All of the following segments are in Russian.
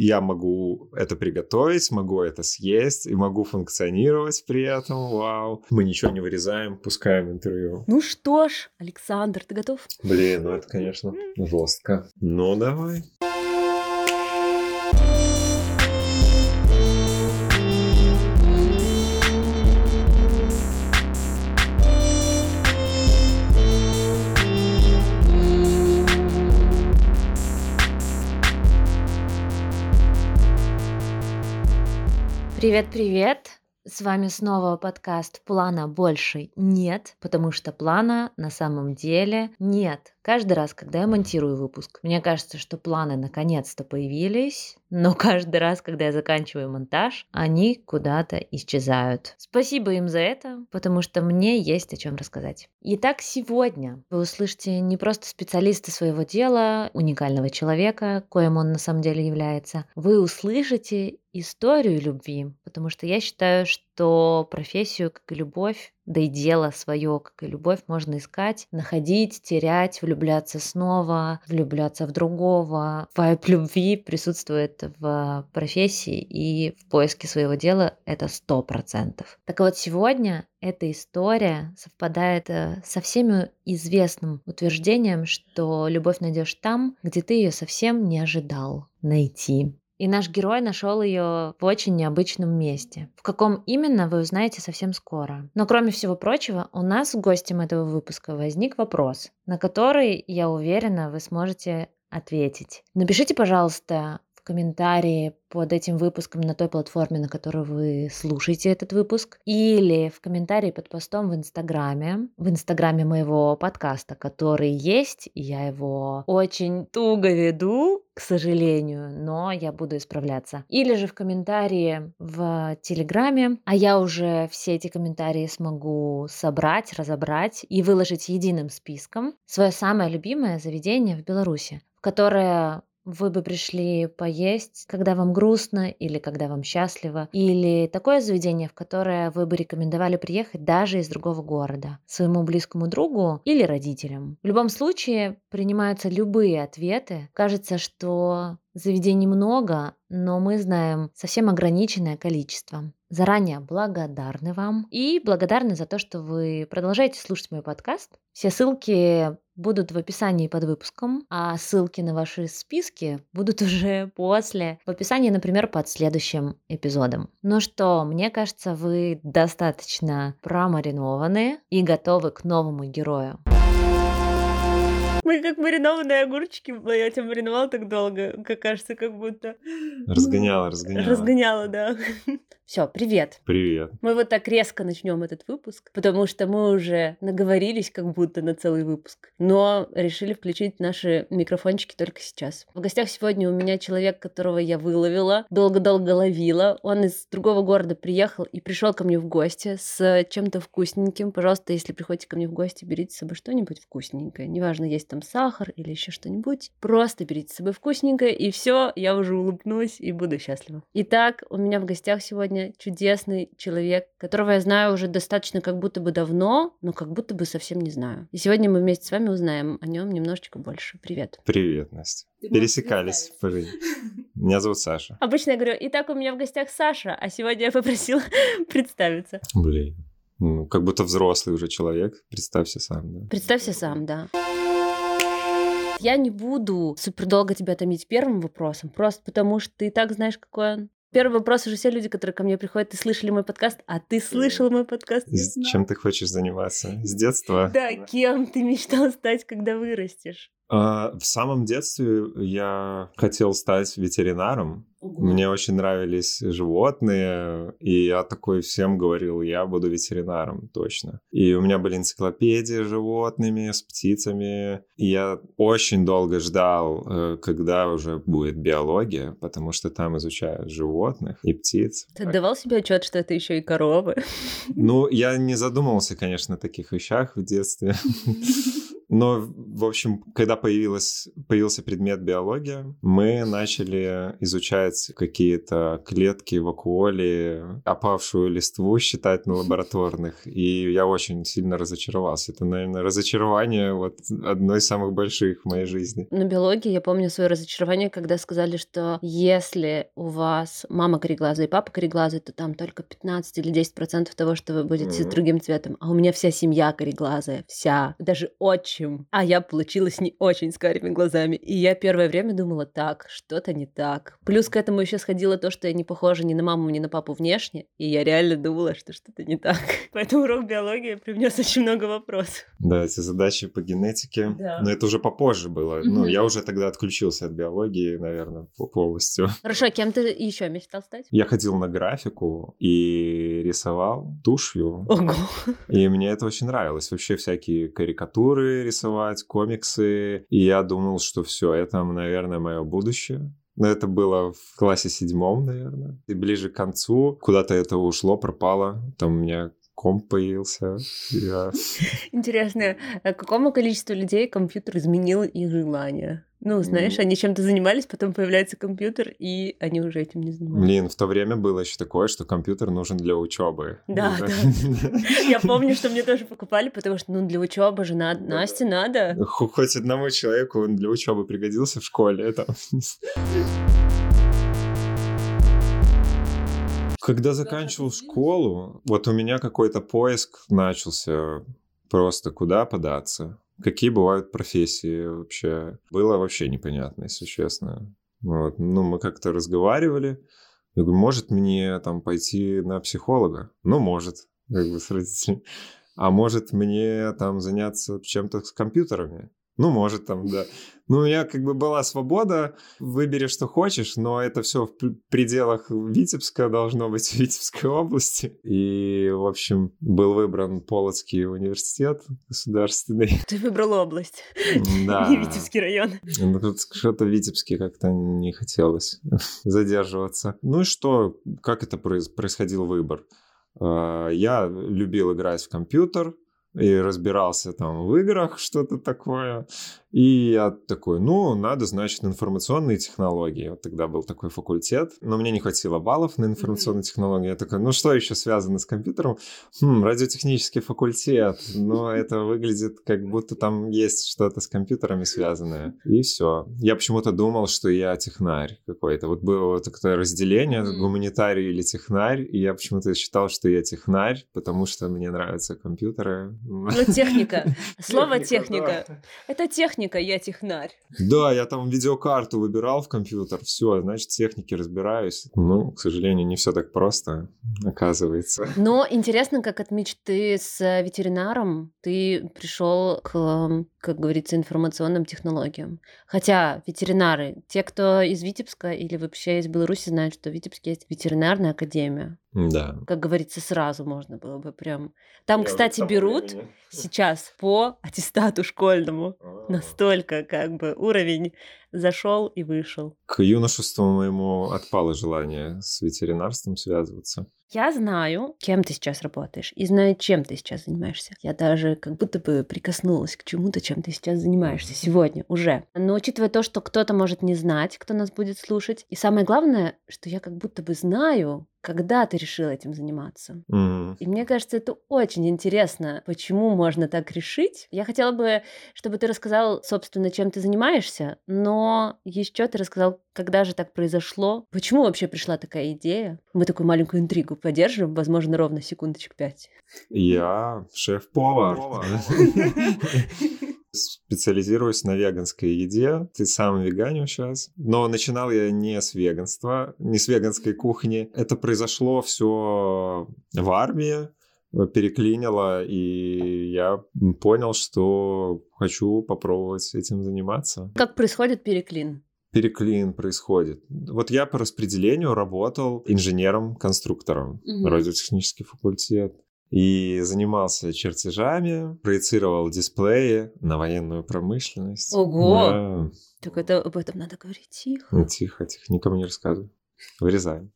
я могу это приготовить, могу это съесть и могу функционировать при этом. Вау. Мы ничего не вырезаем, пускаем интервью. Ну что ж, Александр, ты готов? Блин, ну это, конечно, жестко. Ну, давай. Привет-привет! С вами снова подкаст «Плана больше нет», потому что плана на самом деле нет. Каждый раз, когда я монтирую выпуск, мне кажется, что планы наконец-то появились, но каждый раз, когда я заканчиваю монтаж, они куда-то исчезают. Спасибо им за это, потому что мне есть о чем рассказать. Итак, сегодня вы услышите не просто специалиста своего дела, уникального человека, коим он на самом деле является. Вы услышите историю любви, потому что я считаю, что профессию, как и любовь, да и дело свое, как и любовь, можно искать, находить, терять, влюбляться снова, влюбляться в другого. Вайп любви присутствует в профессии и в поиске своего дела это сто процентов. Так вот, сегодня эта история совпадает э, со всеми известным утверждением, что любовь найдешь там, где ты ее совсем не ожидал найти. И наш герой нашел ее в очень необычном месте. В каком именно, вы узнаете совсем скоро. Но кроме всего прочего, у нас гостем этого выпуска возник вопрос, на который, я уверена, вы сможете ответить. Напишите, пожалуйста, в комментарии под этим выпуском на той платформе, на которой вы слушаете этот выпуск, или в комментарии под постом в Инстаграме, в Инстаграме моего подкаста, который есть, я его очень туго веду, к сожалению, но я буду исправляться. Или же в комментарии в Телеграме, а я уже все эти комментарии смогу собрать, разобрать и выложить единым списком свое самое любимое заведение в Беларуси, в которое вы бы пришли поесть, когда вам грустно или когда вам счастливо, или такое заведение, в которое вы бы рекомендовали приехать даже из другого города, своему близкому другу или родителям. В любом случае принимаются любые ответы. Кажется, что заведений много, но мы знаем совсем ограниченное количество. Заранее благодарны вам и благодарны за то, что вы продолжаете слушать мой подкаст. Все ссылки будут в описании под выпуском, а ссылки на ваши списки будут уже после, в описании, например, под следующим эпизодом. Ну что, мне кажется, вы достаточно промаринованы и готовы к новому герою. Мы как маринованные огурчики, я тебя мариновала так долго, как кажется, как будто... Разгоняла, разгоняла. Разгоняла, да. Все, привет. Привет. Мы вот так резко начнем этот выпуск, потому что мы уже наговорились как будто на целый выпуск, но решили включить наши микрофончики только сейчас. В гостях сегодня у меня человек, которого я выловила, долго-долго ловила. Он из другого города приехал и пришел ко мне в гости с чем-то вкусненьким. Пожалуйста, если приходите ко мне в гости, берите с собой что-нибудь вкусненькое. Неважно, есть там сахар или еще что-нибудь. Просто берите с собой вкусненькое, и все, я уже улыбнусь и буду счастлива. Итак, у меня в гостях сегодня сегодня чудесный человек, которого я знаю уже достаточно как будто бы давно, но как будто бы совсем не знаю. И сегодня мы вместе с вами узнаем о нем немножечко больше. Привет. Привет, Настя. Ты Пересекались по жизни. Меня зовут Саша. Обычно я говорю, итак, у меня в гостях Саша, а сегодня я попросила представиться. Блин. Ну, как будто взрослый уже человек. Представься сам, да. Представься сам, да. Я не буду супер долго тебя томить первым вопросом, просто потому что ты и так знаешь, какой он. Первый вопрос уже все люди, которые ко мне приходят, ты слышали мой подкаст, а ты слышал мой подкаст? С чем ты хочешь заниматься? С детства? Да, кем ты мечтал стать, когда вырастешь? А, в самом детстве я хотел стать ветеринаром. Угу. Мне очень нравились животные, и я такой всем говорил, я буду ветеринаром, точно. И у меня были энциклопедии с животными, с птицами. И я очень долго ждал, э, когда уже будет биология, потому что там изучают животных и птиц. Ты давал себе отчет, что это еще и коровы? Ну, я не задумывался, конечно, о таких вещах в детстве. Но, в общем, когда появилась, появился предмет биология, мы начали изучать какие-то клетки, вакуоли, опавшую листву считать на лабораторных. И я очень сильно разочаровался. Это, наверное, разочарование вот одно из самых больших в моей жизни. На биологии я помню свое разочарование, когда сказали, что если у вас мама кореглазая и папа кореглазый, то там только 15 или 10 процентов того, что вы будете mm-hmm. другим цветом. А у меня вся семья кореглазая, вся. Даже отчим. А я получилась не очень с карими глазами. И я первое время думала, так, что-то не так. Плюс к этому еще сходило то, что я не похожа ни на маму, ни на папу внешне. И я реально думала, что что-то не так. Поэтому урок биологии привнес очень много вопросов. Да, эти задачи по генетике. Да. Но это уже попозже было. Mm-hmm. Ну, я уже тогда отключился от биологии, наверное, полностью. Хорошо, а кем ты еще мечтал стать? Я ходил на графику и рисовал тушью. Ого! И мне это очень нравилось. Вообще всякие карикатуры рисовать, комиксы. И я думал, что все, это, наверное, мое будущее. Но это было в классе седьмом, наверное. И ближе к концу куда-то это ушло, пропало. Там у меня комп появился. Я... Интересно, а какому количеству людей компьютер изменил их желания? Ну, знаешь, они чем-то занимались, потом появляется компьютер, и они уже этим не занимаются. Блин, в то время было еще такое, что компьютер нужен для учебы. Да, да. Я помню, что мне тоже покупали, потому что, ну, для учебы же надо, Насте надо. Хоть одному человеку он для учебы пригодился в школе, это. Когда заканчивал школу, вот у меня какой-то поиск начался просто куда податься какие бывают профессии вообще. Было вообще непонятно, если честно. Вот. Ну, мы как-то разговаривали. Я говорю, может мне там пойти на психолога? Ну, может, как бы с родителями. А может мне там заняться чем-то с компьютерами? Ну, может, там, да. Ну, у меня как бы была свобода, выбери, что хочешь, но это все в пределах Витебска должно быть в Витебской области. И, в общем, был выбран Полоцкий университет государственный. Ты выбрал область, да. не Витебский район. Ну, тут что-то в Витебске как-то не хотелось задерживаться. Ну и что, как это происходил выбор? А, я любил играть в компьютер, и разбирался там в играх, что-то такое. И я такой, ну, надо, значит, информационные технологии. Вот тогда был такой факультет, но мне не хватило баллов на информационные технологии. Я такой, ну, что еще связано с компьютером? Хм, радиотехнический факультет. Но это выглядит, как будто там есть что-то с компьютерами связанное. И все. Я почему-то думал, что я технарь какой-то. Вот было вот такое разделение, гуманитарий или технарь, и я почему-то считал, что я технарь, потому что мне нравятся компьютеры. Ну, техника. Слово техника. Это техника техника, я технарь. Да, я там видеокарту выбирал в компьютер, все, значит, техники разбираюсь. Ну, к сожалению, не все так просто, оказывается. Но интересно, как от мечты с ветеринаром ты пришел к, как говорится, информационным технологиям. Хотя ветеринары, те, кто из Витебска или вообще из Беларуси, знают, что в Витебске есть ветеринарная академия. Да. Как говорится, сразу можно было бы прям. Там, Я кстати, берут времени. сейчас по аттестату школьному. А-а-а. Настолько как бы уровень зашел и вышел. К юношеству моему отпало желание с ветеринарством связываться. Я знаю, кем ты сейчас работаешь, и знаю, чем ты сейчас занимаешься. Я даже как будто бы прикоснулась к чему-то, чем ты сейчас занимаешься сегодня уже. Но учитывая то, что кто-то может не знать, кто нас будет слушать, и самое главное, что я как будто бы знаю, когда ты решил этим заниматься. Mm-hmm. И мне кажется, это очень интересно, почему можно так решить. Я хотела бы, чтобы ты рассказал, собственно, чем ты занимаешься, но еще ты рассказал, когда же так произошло, почему вообще пришла такая идея. Мы такую маленькую интригу поддержим, возможно, ровно секундочек пять. Я шеф-повар. Специализируюсь на веганской еде. Ты сам веганю сейчас. Но начинал я не с веганства, не с веганской кухни. Это произошло все в армии переклинило, и я понял, что хочу попробовать этим заниматься. Как происходит переклин? переклин происходит. Вот я по распределению работал инженером-конструктором, угу. радиотехнический факультет и занимался чертежами, проецировал дисплеи на военную промышленность. Ого! Да. Так это об этом надо говорить тихо. Ну, тихо, тихо, никому не рассказывай. Вырезаем.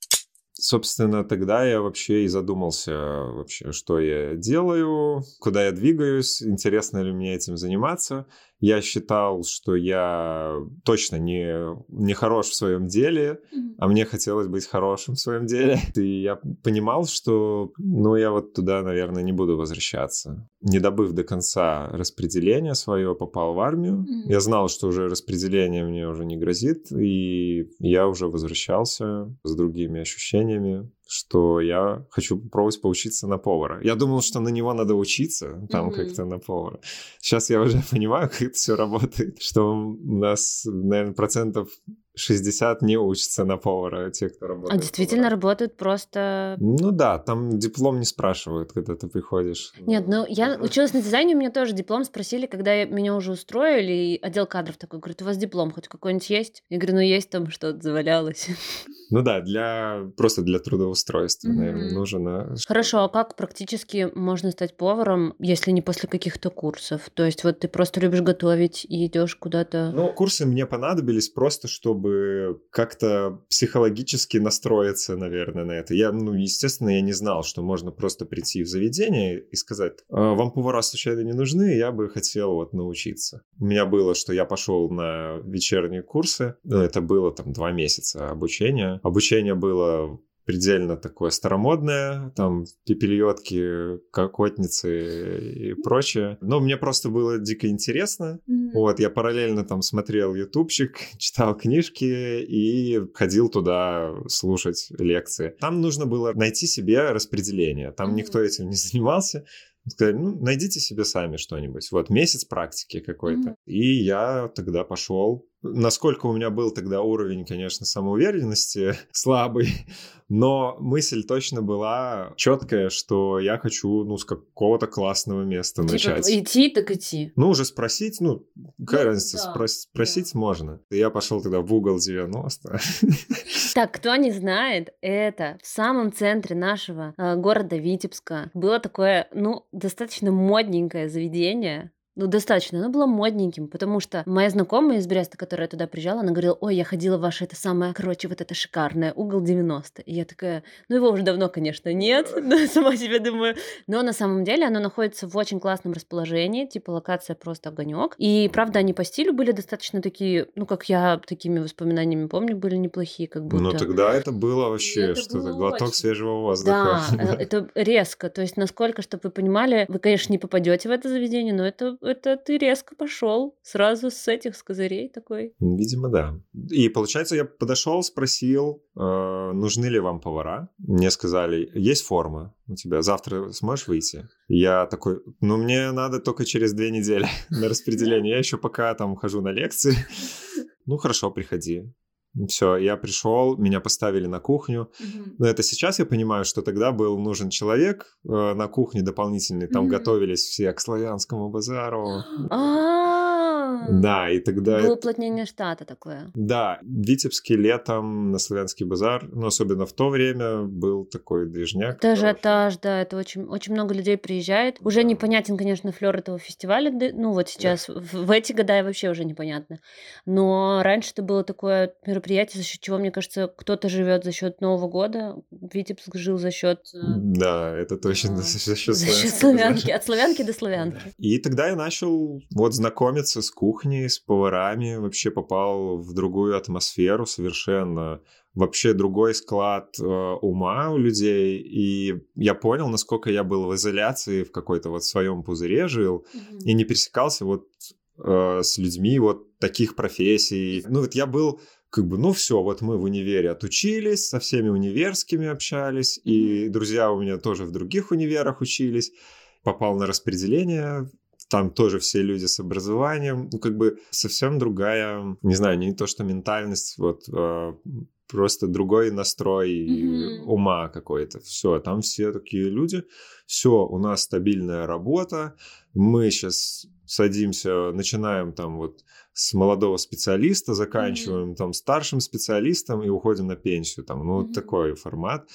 Собственно, тогда я вообще и задумался, вообще, что я делаю, куда я двигаюсь, интересно ли мне этим заниматься. Я считал, что я точно не, не хорош в своем деле, mm-hmm. А мне хотелось быть хорошим в своем деле. И я понимал, что, ну, я вот туда, наверное, не буду возвращаться. Не добыв до конца распределения свое, попал в армию. Mm-hmm. Я знал, что уже распределение мне уже не грозит, и я уже возвращался с другими ощущениями, что я хочу попробовать поучиться на повара. Я думал, что на него надо учиться, там mm-hmm. как-то на повара. Сейчас я уже понимаю, как это все работает, что у нас, наверное, процентов 60 не учатся на повара, те, кто работает. А действительно работают просто... Ну да, там диплом не спрашивают, когда ты приходишь. Нет, ну я училась на дизайне, у меня тоже диплом спросили, когда меня уже устроили, и отдел кадров такой, говорит, у вас диплом хоть какой-нибудь есть? Я говорю, ну есть там что-то завалялось. Ну да, для просто для трудоустройства, mm-hmm. наверное, нужно. Хорошо, а как практически можно стать поваром, если не после каких-то курсов? То есть вот ты просто любишь готовить и идешь куда-то. Ну, курсы мне понадобились просто, чтобы как-то психологически настроиться, наверное, на это. Я, ну, естественно, я не знал, что можно просто прийти в заведение и сказать, «А, вам повара случайно не нужны, я бы хотел вот научиться. У меня было, что я пошел на вечерние курсы, ну, это было там два месяца обучения Обучение было предельно такое старомодное, там пепельетки, кокотницы и прочее. Но мне просто было дико интересно. Mm-hmm. Вот, я параллельно там смотрел ютубчик, читал книжки и ходил туда слушать лекции. Там нужно было найти себе распределение. Там mm-hmm. никто этим не занимался. Сказали, ну, найдите себе сами что-нибудь. Вот месяц практики какой-то. Mm-hmm. И я тогда пошел Насколько у меня был тогда уровень, конечно, самоуверенности слабый, но мысль точно была четкая, что я хочу, ну, с какого-то классного места типа начать. идти, так идти. Ну, уже спросить, ну, какая ну, разница, да, спрос, спросить да. можно. Я пошел тогда в угол 90. Так, кто не знает, это в самом центре нашего э, города Витебска было такое, ну, достаточно модненькое заведение, ну, достаточно. Оно было модненьким, потому что моя знакомая из Бреста, которая туда приезжала, она говорила, ой, я ходила в ваше это самое, короче, вот это шикарное, угол 90. И я такая, ну, его уже давно, конечно, нет, но сама себе думаю. Но на самом деле оно находится в очень классном расположении, типа локация просто огонек. И, правда, они по стилю были достаточно такие, ну, как я такими воспоминаниями помню, были неплохие, как будто. Ну, тогда это было вообще это что-то, глоток очень... свежего воздуха. Да, э, это резко. То есть, насколько, чтобы вы понимали, вы, конечно, не попадете в это заведение, но это это ты резко пошел сразу с этих с козырей такой. Видимо, да. И получается, я подошел, спросил, э, нужны ли вам повара. Мне сказали, есть форма у тебя, завтра сможешь выйти? Я такой, ну мне надо только через две недели на распределение. Я еще пока там хожу на лекции. Ну хорошо, приходи. Все, я пришел, меня поставили на кухню. Mm-hmm. Но это сейчас я понимаю, что тогда был нужен человек э, на кухне дополнительный. Там mm-hmm. готовились все к славянскому базару. Да, и тогда... Было уплотнение штата такое. Да, в Витебске летом на Славянский базар, ну, особенно в то время, был такой движняк. Это ажиотаж, да, это очень, очень много людей приезжает. Уже непонятен, конечно, флер этого фестиваля, ну, вот сейчас, да. в, в эти года вообще уже непонятно. Но раньше это было такое мероприятие, за счет чего, мне кажется, кто-то живет за счет Нового года, Витебск жил за счет... Э, да, это точно, за счет славянки. От славянки до славянки. И тогда я начал вот знакомиться с кухней, с поварами, вообще попал в другую атмосферу совершенно, вообще другой склад э, ума у людей, и я понял, насколько я был в изоляции, в какой-то вот своем пузыре жил, mm-hmm. и не пересекался вот э, с людьми вот таких профессий. Ну вот я был как бы, ну все, вот мы в универе отучились, со всеми универскими общались, и друзья у меня тоже в других универах учились, попал на распределение там тоже все люди с образованием, ну, как бы совсем другая, не знаю, не то что ментальность, вот э, просто другой настрой mm-hmm. ума какой-то. Все, там все такие люди, все, у нас стабильная работа, мы сейчас садимся, начинаем там вот с молодого специалиста, заканчиваем mm-hmm. там старшим специалистом и уходим на пенсию, там, ну, mm-hmm. такой формат.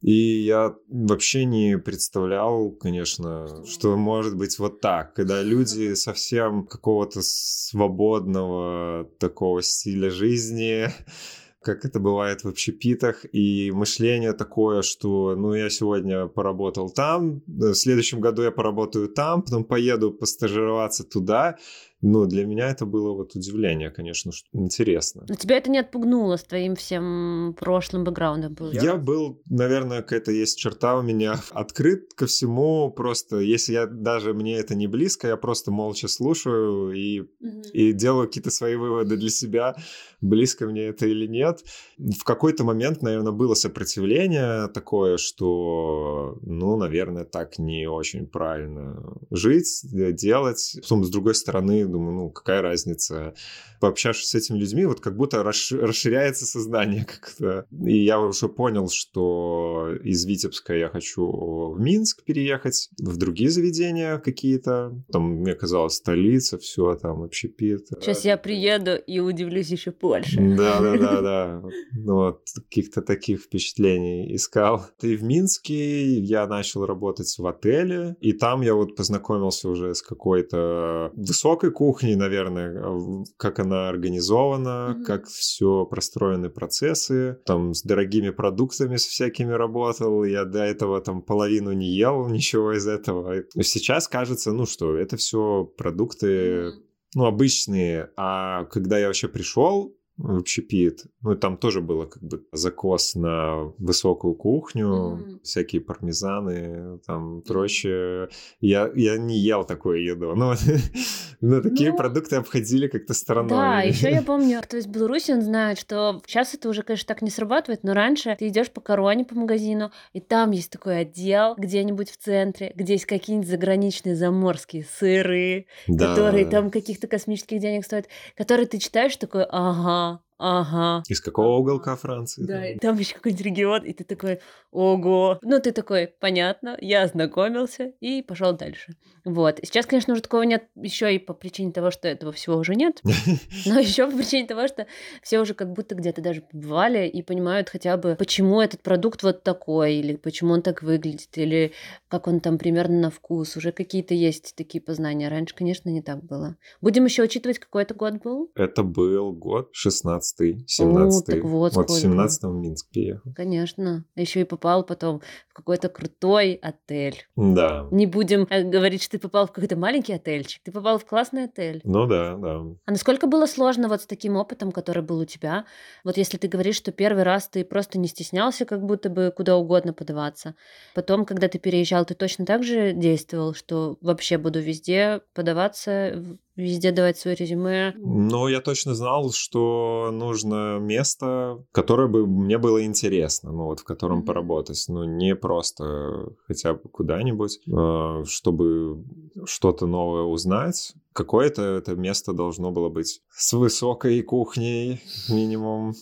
И я вообще не представлял, конечно, что может быть вот так, когда люди совсем какого-то свободного такого стиля жизни, как это бывает в общепитах, и мышление такое, что, ну, я сегодня поработал там, в следующем году я поработаю там, потом поеду постажироваться туда, ну, для меня это было вот удивление, конечно, что интересно. Но тебя это не отпугнуло с твоим всем прошлым бэкграундом? Я был, наверное, какая-то есть черта у меня, открыт ко всему, просто если я даже мне это не близко, я просто молча слушаю и, угу. и делаю какие-то свои выводы для себя, близко мне это или нет. В какой-то момент, наверное, было сопротивление такое, что, ну, наверное, так не очень правильно жить, делать. Потом, с другой стороны, думаю, ну, какая разница. Пообщавшись с этими людьми, вот как будто расширяется сознание как-то. И я уже понял, что из Витебска я хочу в Минск переехать, в другие заведения какие-то. Там, мне казалось, столица, все там, общепит. Сейчас я приеду и удивлюсь еще больше. Да-да-да-да. Ну, вот каких-то таких впечатлений искал. И в Минске я начал работать в отеле, и там я вот познакомился уже с какой-то высокой кухней, наверное, как она организована, mm-hmm. как все простроены процессы, там с дорогими продуктами с всякими работал, я до этого там половину не ел, ничего из этого. Сейчас кажется, ну что, это все продукты, mm-hmm. ну, обычные, а когда я вообще пришел, общепит. Ну, и там тоже было как бы закос на высокую кухню, mm-hmm. всякие пармезаны, там прочее. Я, я не ел такую еду, но, но такие ну, продукты обходили как-то стороной. Да, еще я помню, кто из Беларуси, он знает, что сейчас это уже, конечно, так не срабатывает, но раньше ты идешь по короне по магазину, и там есть такой отдел где-нибудь в центре, где есть какие-нибудь заграничные заморские сыры, да. которые там каких-то космических денег стоят, которые ты читаешь такой, ага, all. Ага. Из какого уголка Франции? Да, да. там еще какой-нибудь регион, и ты такой, ого. Ну, ты такой, понятно, я ознакомился и пошел дальше. Вот. Сейчас, конечно, уже такого нет, еще и по причине того, что этого всего уже нет, но еще по причине того, что все уже как будто где-то даже побывали и понимают хотя бы, почему этот продукт вот такой, или почему он так выглядит, или как он там примерно на вкус. Уже какие-то есть такие познания. Раньше, конечно, не так было. Будем еще учитывать, какой это год был? Это был год 16 17-й, 17 так вот, вот в 17 в Минск приехал. Конечно. Еще и попал потом в какой-то крутой отель. Да. Не будем э, говорить, что ты попал в какой-то маленький отельчик. Ты попал в классный отель. Ну да, да. А насколько было сложно вот с таким опытом, который был у тебя? Вот если ты говоришь, что первый раз ты просто не стеснялся как будто бы куда угодно подаваться. Потом, когда ты переезжал, ты точно так же действовал, что вообще буду везде подаваться, везде давать свое резюме. Ну, я точно знал, что нужно место, которое бы мне было интересно, ну вот в котором mm-hmm. поработать. Ну, не просто хотя бы куда-нибудь, а, чтобы что-то новое узнать. Какое-то это место должно было быть с высокой кухней минимум.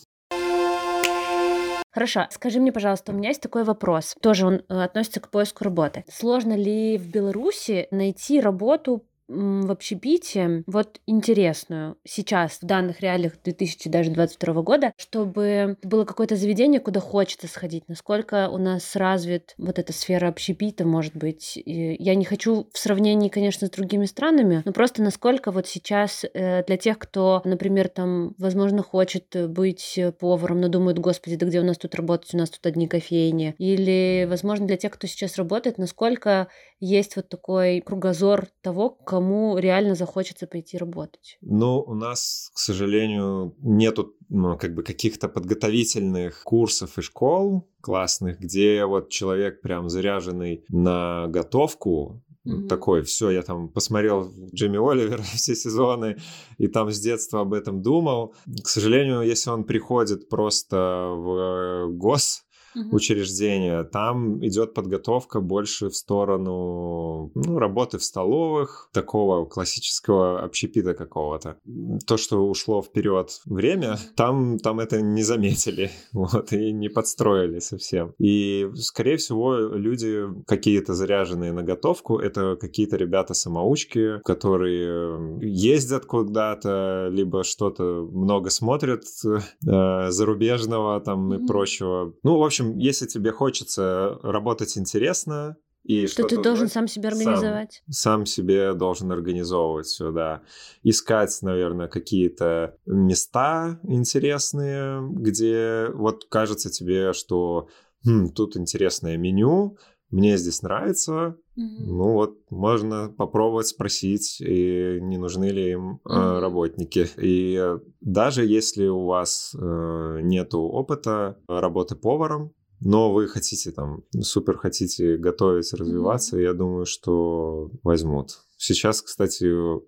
Хорошо, скажи мне, пожалуйста, у меня есть такой вопрос. Тоже он э, относится к поиску работы. Сложно ли в Беларуси найти работу в общепите вот интересную сейчас в данных реалиях 2022 года, чтобы было какое-то заведение, куда хочется сходить, насколько у нас развит вот эта сфера общепита, может быть. И я не хочу в сравнении, конечно, с другими странами, но просто насколько вот сейчас э, для тех, кто, например, там, возможно, хочет быть поваром, но думает, господи, да где у нас тут работать, у нас тут одни кофейни, или, возможно, для тех, кто сейчас работает, насколько есть вот такой кругозор того, кому реально захочется пойти работать? Ну, у нас, к сожалению, нету ну, как бы каких-то подготовительных курсов и школ классных, где вот человек прям заряженный на готовку, Mm-hmm. Такой, все, я там посмотрел Джимми Оливера все сезоны, и там с детства об этом думал. К сожалению, если он приходит просто в гос угу. учреждения. Там идет подготовка больше в сторону ну, работы в столовых, такого классического общепита какого-то. То, что ушло вперед время, там, там это не заметили, вот, и не подстроили совсем. И, скорее всего, люди какие-то заряженные на готовку, это какие-то ребята-самоучки, которые ездят куда-то, либо что-то много смотрят э, зарубежного там mm-hmm. и прочего. Ну, в общем, общем, если тебе хочется работать интересно, И что, ты должен сам себе организовать? Сам, сам себе должен организовывать все, да. Искать, наверное, какие-то места интересные, где вот кажется тебе, что хм, тут интересное меню, мне здесь нравится, mm-hmm. ну вот можно попробовать спросить, и не нужны ли им mm-hmm. работники. И даже если у вас э, нету опыта работы поваром, но вы хотите там супер хотите готовить, развиваться, mm-hmm. я думаю, что возьмут. Сейчас, кстати,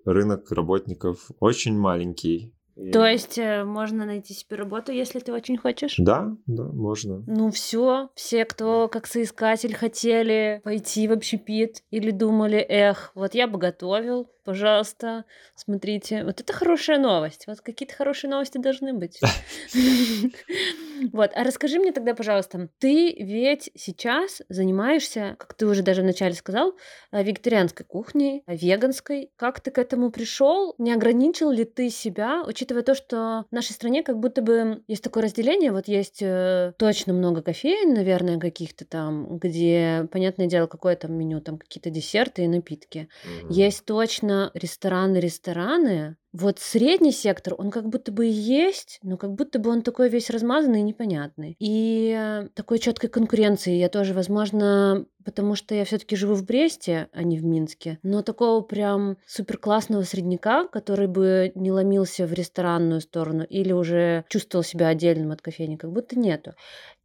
рынок работников очень маленький, то есть э, можно найти себе работу, если ты очень хочешь? Да, да, можно. Ну все, все, кто как соискатель хотели пойти в общепит или думали, эх, вот я бы готовил, пожалуйста, смотрите. Вот это хорошая новость. Вот какие-то хорошие новости должны быть. Вот, а расскажи мне тогда, пожалуйста, ты ведь сейчас занимаешься, как ты уже даже вначале сказал, э, вегетарианской кухней, веганской. Как ты к этому пришел? Не ограничил ли ты себя, учитывая то, что в нашей стране как будто бы есть такое разделение, вот есть э, точно много кофеин, наверное, каких-то там, где, понятное дело, какое там меню, там какие-то десерты и напитки. Есть точно рестораны, рестораны, вот средний сектор, он как будто бы есть, но как будто бы он такой весь размазанный и непонятный. И такой четкой конкуренции я тоже, возможно, потому что я все-таки живу в Бресте, а не в Минске. Но такого прям супер классного средняка, который бы не ломился в ресторанную сторону или уже чувствовал себя отдельным от кофейни, как будто нету.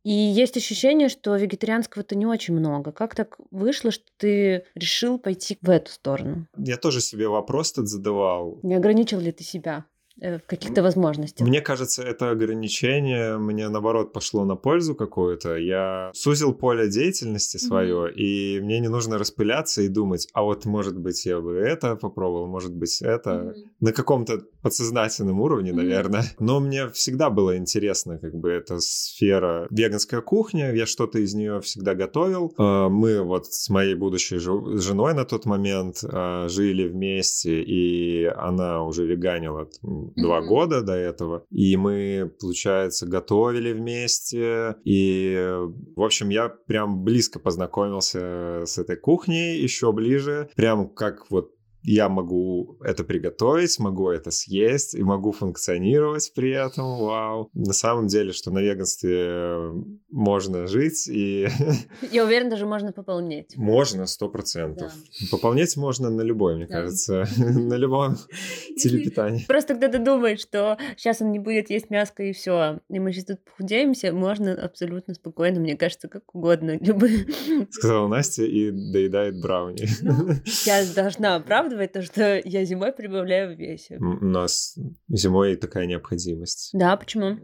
И есть ощущение, что вегетарианского-то не очень много. Как так вышло, что ты решил пойти в эту сторону? Я тоже себе вопрос тут задавал. Не ограничил ли ты себя? Э, в каких-то возможностях. Мне кажется, это ограничение мне, наоборот, пошло на пользу какую-то. Я сузил поле деятельности свое, mm-hmm. и мне не нужно распыляться и думать, а вот, может быть, я бы это попробовал, может быть, это. Mm-hmm. На каком-то подсознательном уровне, mm-hmm. наверное. Но мне всегда было интересно, как бы, эта сфера веганская кухня. Я что-то из нее всегда готовил. А, мы вот с моей будущей женой на тот момент а, жили вместе, и она уже веганила два mm-hmm. года до этого. И мы, получается, готовили вместе. И, в общем, я прям близко познакомился с этой кухней, еще ближе. Прям как вот я могу это приготовить, могу это съесть и могу функционировать при этом. Вау. На самом деле, что на веганстве можно жить и... Я уверена, даже можно пополнять. Можно, сто процентов. Да. Пополнять можно на любой, мне да. кажется, на любом телепитании. Просто когда ты думаешь, что сейчас он не будет есть мяско и все, и мы сейчас тут похудеемся, можно абсолютно спокойно, мне кажется, как угодно. Любые... Сказала Настя и доедает брауни. Ну, я должна, правда? Оправдывает то, что я зимой прибавляю в весе. У нас зимой такая необходимость. Да, почему?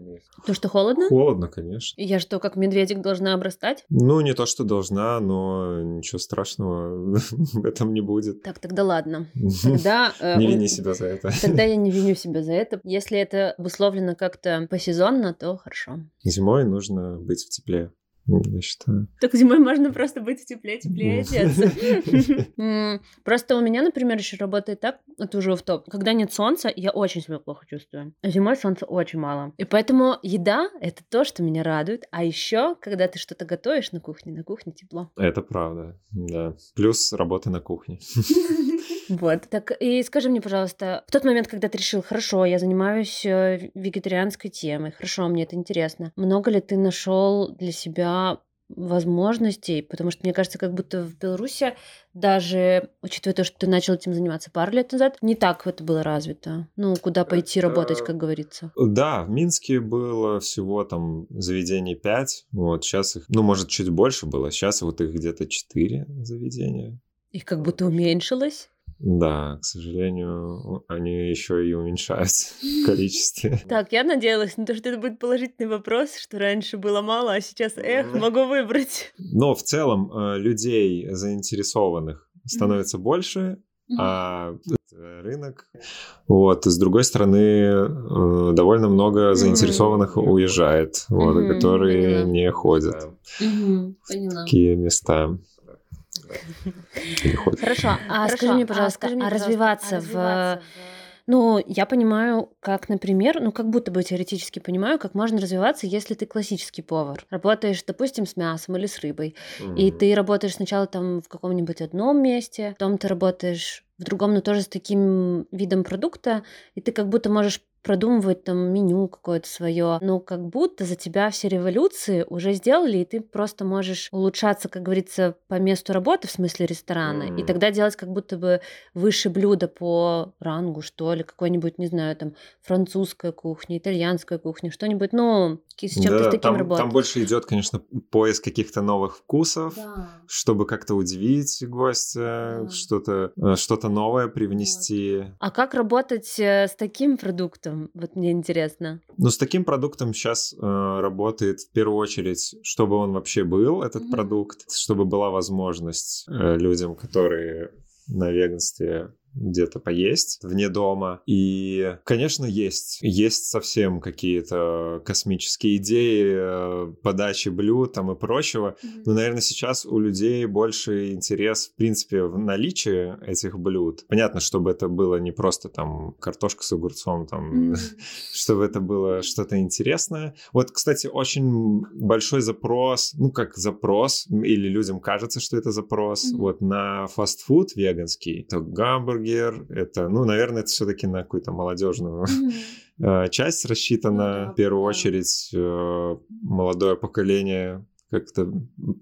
То, что холодно? Холодно, конечно. Я что, как медведик должна обрастать? Ну, не то, что должна, но ничего страшного в этом не будет. Так, тогда ладно. Тогда... Э, не вини себя за это. Тогда я не виню себя за это. Если это обусловлено как-то посезонно, то хорошо. Зимой нужно быть в тепле я считаю. Так зимой можно просто быть в тепле, теплее одеться. Просто у меня, например, еще работает так, это уже в топ. Когда нет солнца, я очень себя плохо чувствую. А зимой солнца очень мало. И поэтому еда — это то, что меня радует. А еще, когда ты что-то готовишь на кухне, на кухне тепло. Это правда, да. Плюс работа на кухне. Вот. Так, и скажи мне, пожалуйста, в тот момент, когда ты решил, хорошо, я занимаюсь э, вегетарианской темой, хорошо, мне это интересно, много ли ты нашел для себя возможностей, потому что мне кажется, как будто в Беларуси даже, учитывая то, что ты начал этим заниматься пару лет назад, не так это было развито. Ну, куда пойти это... работать, как говорится. Да, в Минске было всего там заведений пять, вот сейчас их, ну, может, чуть больше было, сейчас вот их где-то четыре заведения. Их как будто уменьшилось? Да, к сожалению, они еще и уменьшаются в количестве. Так, я надеялась на то, что это будет положительный вопрос, что раньше было мало, а сейчас, эх, могу выбрать. Но в целом э, людей заинтересованных становится больше, а рынок. Вот. С другой стороны, э, довольно много заинтересованных уезжает, вот, которые не ходят в такие места. Хорошо, а скажи мне, пожалуйста, а развиваться в Ну, я понимаю, как, например, ну, как будто бы теоретически понимаю, как можно развиваться, если ты классический повар. Работаешь, допустим, с мясом или с рыбой, mm-hmm. и ты работаешь сначала там в каком-нибудь одном месте, потом ты работаешь в другом, но тоже с таким видом продукта, и ты как будто можешь продумывать там меню какое-то свое. Ну, как будто за тебя все революции уже сделали, и ты просто можешь улучшаться, как говорится, по месту работы, в смысле ресторана, mm. и тогда делать как будто бы выше блюда по рангу, что ли, какой-нибудь, не знаю, там, французская кухня, итальянская кухня, что-нибудь, ну, с чем-то да, таким там, работать. Там больше идет, конечно, поиск каких-то новых вкусов, да. чтобы как-то удивить гостя, да. что-то э, что новое привнести. Вот. А как работать э, с таким продуктом? продуктом? Вот мне интересно. Ну, с таким продуктом сейчас э, работает в первую очередь, чтобы он вообще был, этот mm-hmm. продукт, чтобы была возможность э, людям, которые на веганстве где-то поесть вне дома. И, конечно, есть. Есть совсем какие-то космические идеи э, подачи блюд там и прочего. Mm-hmm. Но, наверное, сейчас у людей больше интерес, в принципе, в наличии этих блюд. Понятно, чтобы это было не просто там картошка с огурцом, там, mm-hmm. чтобы это было что-то интересное. Вот, кстати, очень большой запрос, ну, как запрос, или людям кажется, что это запрос, mm-hmm. вот на фастфуд веганский. То гамбургер, гамбургер. Это, ну, наверное, это все-таки на какую-то молодежную mm-hmm. часть рассчитана. Ну, в первую очередь э, молодое поколение как-то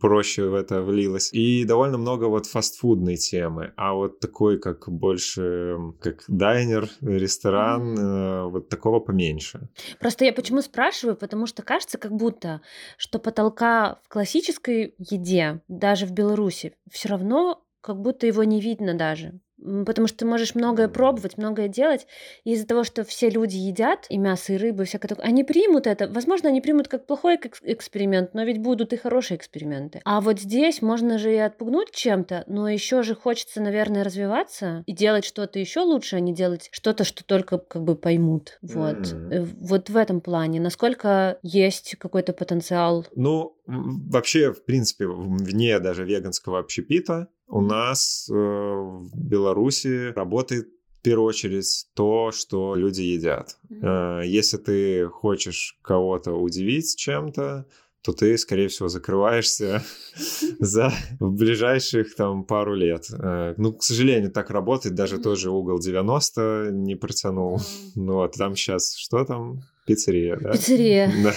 проще в это влилось. И довольно много вот фастфудной темы. А вот такой, как больше, как дайнер, ресторан, mm-hmm. вот такого поменьше. Просто я почему спрашиваю? Потому что кажется, как будто, что потолка в классической еде, даже в Беларуси, все равно как будто его не видно даже. Потому что ты можешь многое пробовать, многое делать. И из-за того, что все люди едят и мясо, и рыбу, и всякое такое, они примут это. Возможно, они примут как плохой эксперимент, но ведь будут и хорошие эксперименты. А вот здесь можно же и отпугнуть чем-то, но еще же хочется, наверное, развиваться и делать что-то еще лучше, а не делать что-то, что только как бы поймут. Вот. Mm-hmm. Вот в этом плане. Насколько есть какой-то потенциал? Ну, вообще, в принципе, вне даже веганского общепита, у нас э, в Беларуси работает в первую очередь то, что люди едят. Mm-hmm. Если ты хочешь кого-то удивить чем-то, то ты, скорее всего, закрываешься за ближайших там пару лет. Э, ну, к сожалению, так работает. Даже тот же угол 90 не протянул. Ну, вот там сейчас что там? Пиццерия, да? Пиццерия. Да.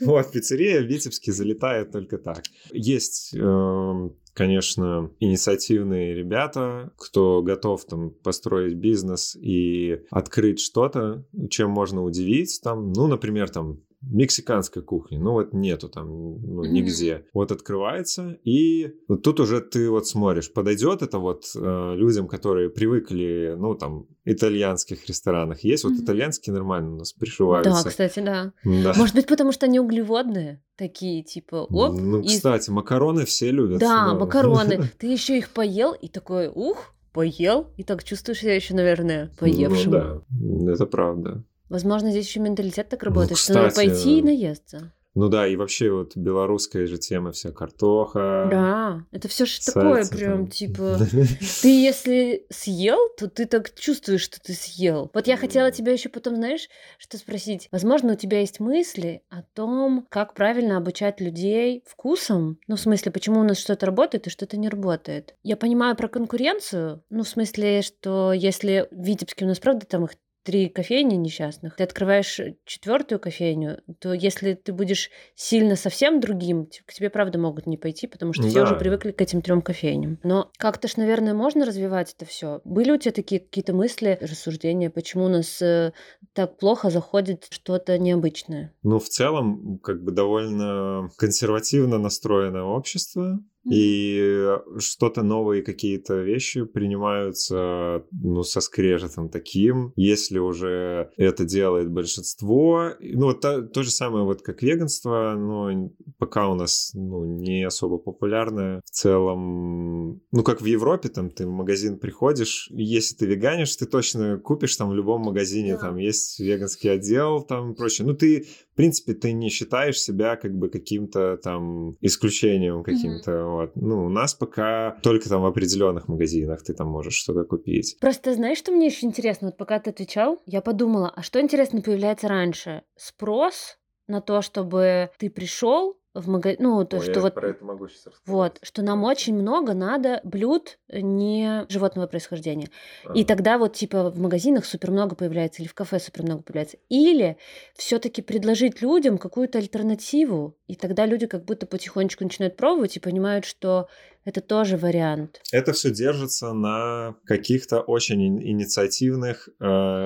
Вот, пиццерия в Витебске залетает только так. Есть эм, конечно, инициативные ребята, кто готов там построить бизнес и открыть что-то, чем можно удивить там, ну, например, там мексиканской кухни, ну вот нету там ну, нигде. Mm-hmm. Вот открывается, и вот тут уже ты вот смотришь, подойдет это вот э, людям, которые привыкли, ну там, итальянских ресторанах. Есть mm-hmm. вот итальянские нормально у нас пришиваются. Да, кстати, да. да. Может быть, потому что они углеводные? Такие, типа, оп. Ну, и... кстати, макароны все любят. Да, но... макароны. Ты еще их поел, и такой, ух, поел, и так чувствуешь себя еще, наверное, поевшим. Ну да, это правда. Возможно, здесь еще менталитет так ну, работает, ну, кстати, что надо пойти и наесться. Ну да, и вообще вот белорусская же тема вся картоха. Да, это все же такое прям там. типа. Ты если съел, то ты так чувствуешь, что ты съел. Вот я хотела тебя еще потом, знаешь, что спросить. Возможно, у тебя есть мысли о том, как правильно обучать людей вкусом. Ну, в смысле, почему у нас что-то работает и что-то не работает. Я понимаю про конкуренцию. Ну, в смысле, что если в Витебске у нас, правда, там их три кофейни несчастных, ты открываешь четвертую кофейню, то если ты будешь сильно совсем другим, к тебе правда могут не пойти, потому что да. все уже привыкли к этим трем кофейням. Но как-то ж, наверное, можно развивать это все. Были у тебя такие какие-то мысли, рассуждения, почему у нас э, так плохо заходит что-то необычное? Ну, в целом, как бы довольно консервативно настроенное общество, и что-то новые какие-то вещи принимаются, ну, со скрежетом таким. Если уже это делает большинство, ну, вот то, то же самое вот как веганство, но пока у нас, ну, не особо популярное. В целом, ну, как в Европе, там, ты в магазин приходишь, если ты веганишь, ты точно купишь там в любом магазине, да. там есть веганский отдел, там прочее. Ну, ты, в принципе, ты не считаешь себя как бы каким-то там исключением каким-то. Mm-hmm Вот. Ну, у нас пока только там в определенных магазинах ты там можешь что-то купить. Просто знаешь, что мне еще интересно? Вот пока ты отвечал, я подумала, а что интересно появляется раньше? Спрос на то, чтобы ты пришел, в магазин, ну, то, Ой, что я вот, про это могу сейчас рассказать. вот, что нам очень много надо блюд не животного происхождения. И Ага. тогда вот типа в магазинах супер много появляется, или в кафе супер много появляется. Или все-таки предложить людям какую-то альтернативу, и тогда люди как будто потихонечку начинают пробовать и понимают, что это тоже вариант. Это все держится на каких-то очень ин- инициативных э,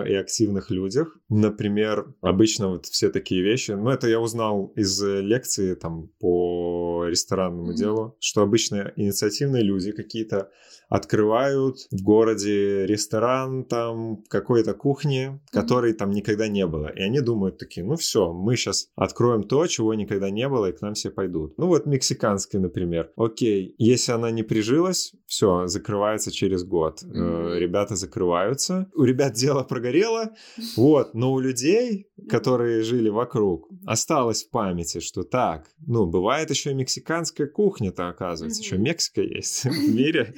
и активных людях. Например, обычно вот все такие вещи. Ну, это я узнал из э, лекции там по ресторанному Мгм. делу, что обычно инициативные люди какие-то открывают в городе ресторан там какой-то кухни, которой там никогда не было. И они думают такие, ну все, мы сейчас откроем то, чего никогда не было, и к нам все пойдут. Ну вот мексиканская, например. Окей, если она не прижилась, все, закрывается через год. Мгм. Ребята закрываются. У ребят дело прогорело, вот, но у людей, которые жили вокруг, осталось в памяти, что так, ну, бывает еще и мексиканская кухня-то, оказывается, еще Мгм. Мексика есть в мире.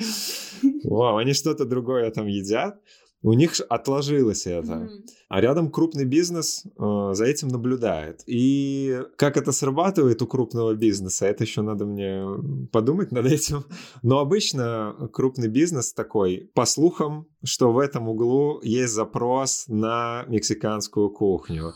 Вау, они что-то другое там едят. У них отложилось это. Мгм. А рядом крупный бизнес э, за этим наблюдает. И как это срабатывает у крупного бизнеса, это еще надо мне подумать над этим. Но обычно крупный бизнес такой, по слухам, что в этом углу есть запрос на мексиканскую кухню.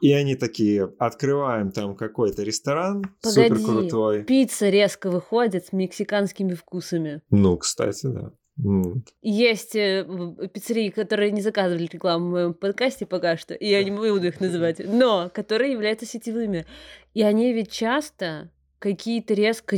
И они такие, открываем там какой-то ресторан Погоди. супер крутой. Пицца резко выходит с мексиканскими вкусами. Ну, кстати, да. М. Есть э, в- пиццерии, которые не заказывали рекламу в моем подкасте пока что, и я не буду их называть, но которые являются сетевыми. И они ведь часто какие-то резко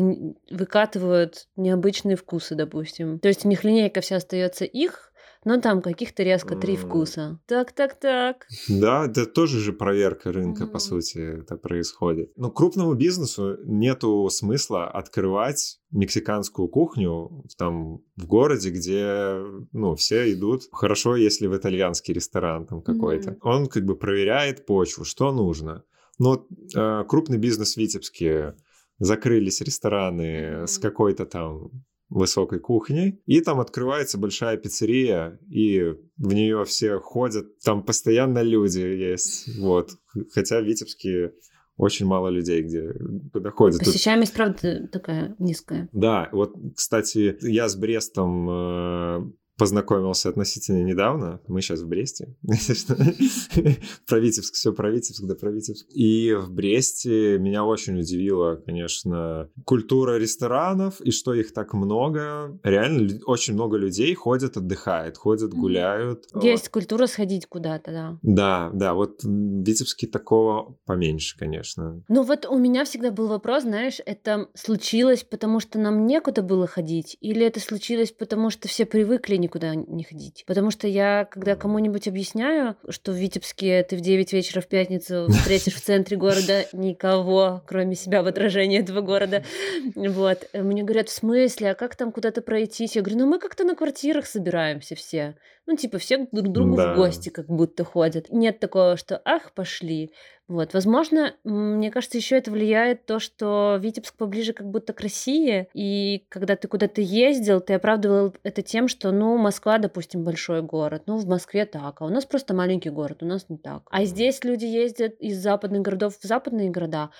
выкатывают необычные вкусы, допустим. То есть у них линейка вся остается их, но там каких-то резко три вкуса. Так, так, так. Да, это тоже же проверка рынка, по сути, это происходит. Но крупному бизнесу нету смысла открывать мексиканскую кухню там в городе, где, ну, все идут. Хорошо, если в итальянский ресторан там какой-то. Он как бы проверяет почву, что нужно. Но э, крупный бизнес в Витебске закрылись рестораны с какой-то там высокой кухней, и там открывается большая пиццерия, и в нее все ходят, там постоянно люди есть, вот. Хотя в Витебске очень мало людей, где куда ходят. Тут- Посещаемость, правда, такая низкая. Да, вот, кстати, я с Брестом э, познакомился относительно недавно. Мы сейчас в Бресте. Про Витебск, все про Витебск, да про Витебск. И в Бресте меня очень удивила, конечно, культура ресторанов и что их так много. Реально очень много людей ходят, отдыхают, ходят, гуляют. Есть культура сходить куда-то, да. Да, да, вот в Витебске такого поменьше, конечно. Ну вот у меня всегда был вопрос, знаешь, это случилось, потому что нам некуда было ходить, или это случилось, потому что все привыкли никуда не ходить? Потому что я, когда кому-нибудь объясняю, что в Витебске ты в 9 вечера в пятницу встретишь в центре города никого, кроме себя в отражении этого города, вот, мне говорят, в смысле, а как там куда-то пройтись? Я говорю, ну мы как-то на квартирах собираемся все. Ну, типа, все друг к другу Да. в гости как будто ходят. Нет такого, что ах, пошли. Вот, возможно, мне кажется, еще это влияет то, что Витебск поближе как будто к России, и когда ты куда-то ездил, ты оправдывал это тем, что, ну, Москва, допустим, большой город, ну, в Москве так, а у нас просто маленький город, у нас не так. А здесь люди ездят из западных городов в западные города,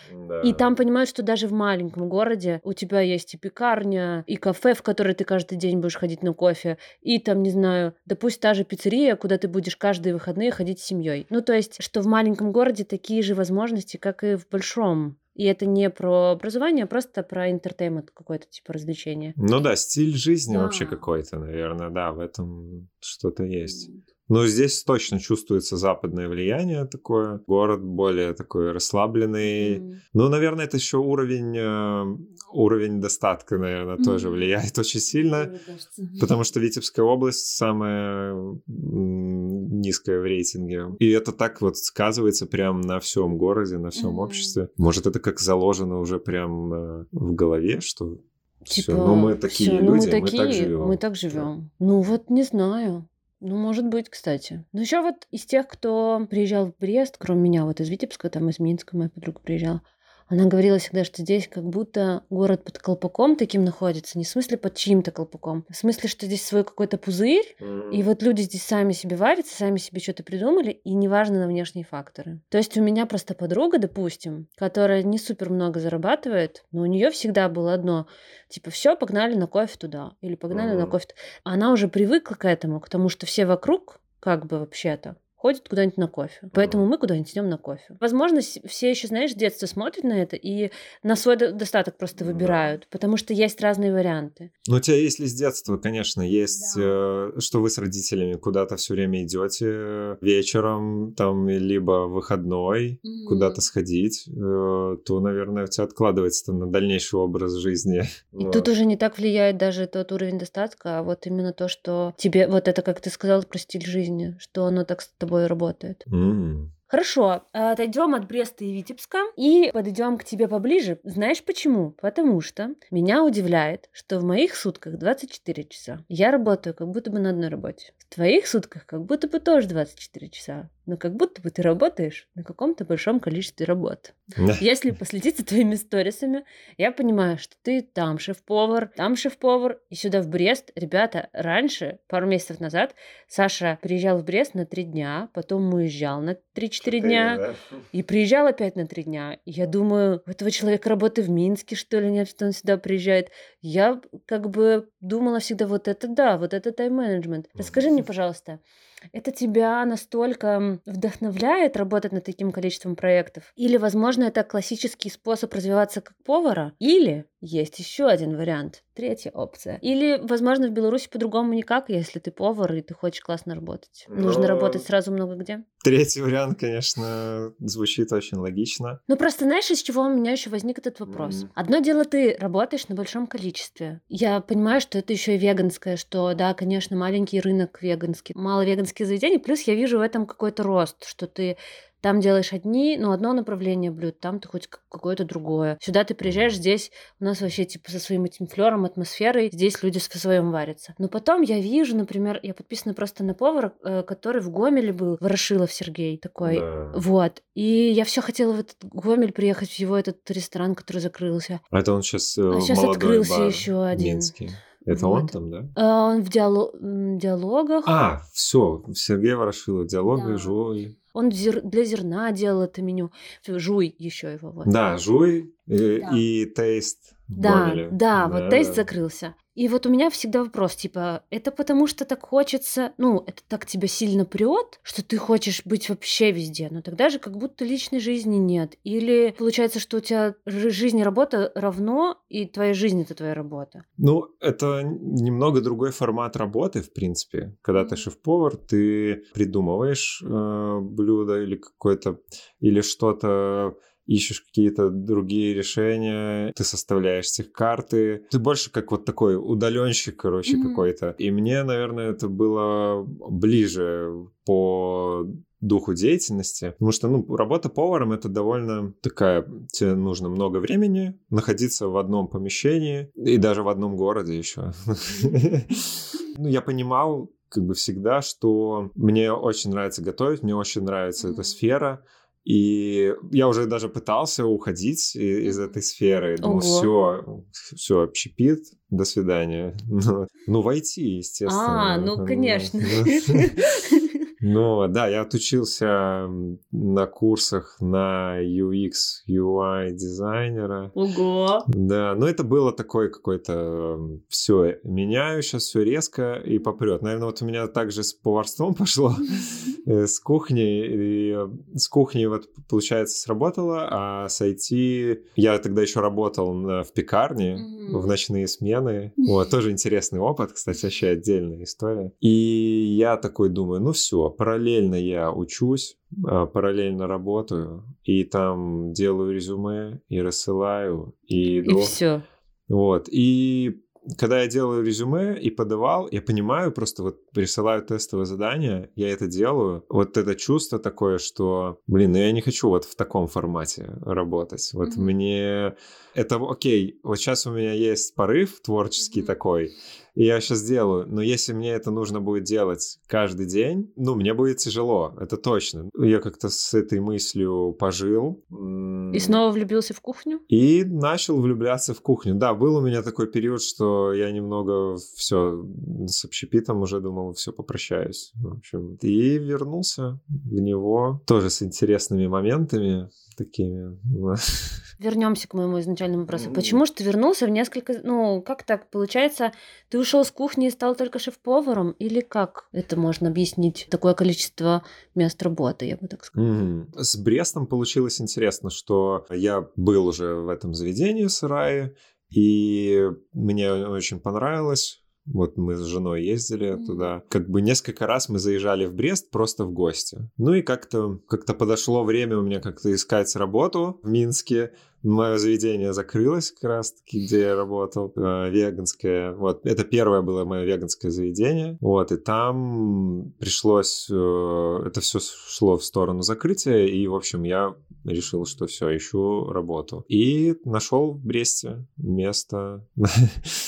и там понимают, что даже в маленьком городе у тебя есть и пекарня, и кафе, в которое ты каждый день будешь ходить на кофе, и там, не знаю, да пусть та же пиццерия, куда ты будешь каждые выходные ходить с семьей. Ну, то есть, что в маленьком городе такие же возможности, как и в большом. И это не про образование, а просто про entertainment какой-то, типа развлечения. Ну да, стиль жизни вообще Да. какой-то, наверное, да, в этом что-то есть. Но здесь точно чувствуется западное влияние такое. Город более такой расслабленный. М. Ну, наверное, это еще уровень, э, уровень достатка, наверное, тоже Мгм. влияет очень сильно. Потому что Витебская область самая низкая в рейтинге. И это так вот сказывается прям на всем городе, на всем Мгм. обществе. Может, это как заложено уже прям э, в голове, что Типа, ну мы такие ну люди, мы мы, такие, так живем. мы так живем. Ну вот не знаю. Ну, может быть, кстати. Но еще вот из тех, кто приезжал в Брест, кроме меня, вот из Витебска, там из Минска моя подруга приезжала, Она говорила всегда, что здесь как будто город под колпаком таким находится, не в смысле под чьим-то колпаком, а в смысле, что здесь свой какой-то пузырь, mm. и вот люди здесь сами себе варятся, сами себе что-то придумали, и неважно на внешние факторы. То есть у меня просто подруга, допустим, которая не супер много зарабатывает, но у нее всегда было одно, типа, все, погнали на кофе туда, или погнали mm. на кофе. Она уже привыкла к этому, к тому, что все вокруг, как бы вообще-то, ходит куда-нибудь на кофе. Поэтому мы куда-нибудь идем на кофе. Возможно, все еще, знаешь, с детства смотрят на это и на свой достаток просто выбирают, потому что есть разные варианты. Ну, у тебя есть ли с детства, конечно, есть, да. э, что вы с родителями куда-то все время идете вечером, там, либо выходной, mm-hmm. куда-то сходить, э, то, наверное, у тебя откладывается на дальнейший образ жизни. И вот. тут уже не так влияет даже тот уровень достатка, а вот именно то, что тебе, вот это, как ты сказал, про стиль жизни, что оно так с тобой работает. Mm. Хорошо, отойдем от Бреста и Витебска и подойдем к тебе поближе. Знаешь почему? Потому что меня удивляет, что в моих сутках 24 часа. Я работаю как будто бы на одной работе. В твоих сутках как будто бы тоже 24 часа но как будто бы ты работаешь на каком-то большом количестве работ. Да. Если последить за твоими сторисами, я понимаю, что ты там шеф-повар, там шеф-повар, и сюда в Брест. Ребята, раньше, пару месяцев назад, Саша приезжал в Брест на три дня, потом уезжал на 3-4 дня, да. и приезжал опять на три дня. И я думаю, у этого человека работы в Минске, что ли, нет, что он сюда приезжает. Я как бы думала всегда, вот это да, вот это тайм-менеджмент. Расскажи мне, пожалуйста, это тебя настолько вдохновляет работать над таким количеством проектов? Или, возможно, это классический способ развиваться как повара? Или есть еще один вариант, третья опция. Или, возможно, в Беларуси по-другому никак, если ты повар и ты хочешь классно работать. Но... Нужно ну, работать сразу много где. Третий вариант, конечно, звучит очень логично. Ну просто знаешь, из чего у меня еще возник этот вопрос? Mm. Одно дело, ты работаешь на большом количестве. Я понимаю, что это еще и веганское, что да, конечно, маленький рынок веганский, мало веганских заведений, плюс я вижу в этом какой-то рост, что ты там делаешь одни, ну, одно направление блюд, там ты хоть какое-то другое. Сюда ты приезжаешь, здесь у нас вообще типа со своим этим флером, атмосферой, здесь люди в своем варятся. Но потом я вижу, например, я подписана просто на повара, э, который в Гомеле был, Ворошилов Сергей такой. Да. Вот. И я все хотела в этот Гомель приехать, в его этот ресторан, который закрылся. А это он сейчас А сейчас открылся еще один. Минский. Это вот. он там, да? А, он в диалог... диалогах. А, все, Сергей Ворошилов, диалоги, да. Жой. Он для зерна делал это меню. Жуй еще его. Вот. Да, жуй и, да. и тейст. Да, да, да, вот тейст закрылся. И вот у меня всегда вопрос, типа, это потому что так хочется, ну, это так тебя сильно прет, что ты хочешь быть вообще везде, но тогда же как будто личной жизни нет. Или получается, что у тебя жизнь и работа равно, и твоя жизнь — это твоя работа. Ну, это немного другой формат работы, в принципе. Когда ты шеф-повар, ты придумываешь э, блюдо или какое-то, или что-то ищешь какие-то другие решения, ты составляешь их карты. Ты больше как вот такой удаленщик, короче, mm-hmm. какой-то. И мне, наверное, это было ближе по духу деятельности, потому что, ну, работа поваром — это довольно такая, тебе нужно много времени находиться в одном помещении и даже в одном городе еще. Ну, я понимал, как бы всегда, что мне очень нравится готовить, мне очень нравится эта сфера, и я уже даже пытался уходить из этой сферы. Думал, все, все, общепит, до свидания. Ну, ну войти, естественно. А, ну, конечно. Ну, да, я отучился на курсах на UX, UI дизайнера. Ого! Да, но это было такое какое-то все меняю сейчас все резко и попрет. Наверное, вот у меня также с поварством пошло, э, с кухней. И с кухней вот, получается, сработало, а с IT я тогда еще работал в пекарне в ночные смены. Вот, тоже интересный опыт, кстати, вообще отдельная история. И я такой думаю, ну все, параллельно я учусь, а, параллельно работаю, и там делаю резюме, и рассылаю, и... И все. Вот, и когда я делаю резюме и подавал, я понимаю, просто вот присылаю тестовое задание, я это делаю. Вот это чувство такое, что, блин, ну я не хочу вот в таком формате работать. Вот mm-hmm. мне это окей, вот сейчас у меня есть порыв творческий mm-hmm. такой, и я сейчас делаю. Но если мне это нужно будет делать каждый день, ну, мне будет тяжело, это точно. Я как-то с этой мыслью пожил. И снова влюбился в кухню? И начал влюбляться в кухню. Да, был у меня такой период, что я немного все с общепитом уже думал, все попрощаюсь. В общем, и вернулся в него тоже с интересными моментами такими. Вернемся к моему изначальному вопросу. Почему же ты вернулся в несколько... Ну, как так? Получается, ты ушел с кухни и стал только шеф-поваром? Или как это можно объяснить? Такое количество мест работы, я бы так сказала. Mm-hmm. С Брестом получилось интересно, что я был уже в этом заведении в сарае, и мне очень понравилось. Вот мы с женой ездили mm-hmm. туда. Как бы несколько раз мы заезжали в Брест просто в гости. Ну и как-то как подошло время у меня как-то искать работу в Минске. Мое заведение закрылось как раз-таки, где я работал, э, веганское. Вот, это первое было мое веганское заведение. Вот, и там пришлось... Э, это все шло в сторону закрытия, и, в общем, я решил, что все, ищу работу. И нашел в Бресте место.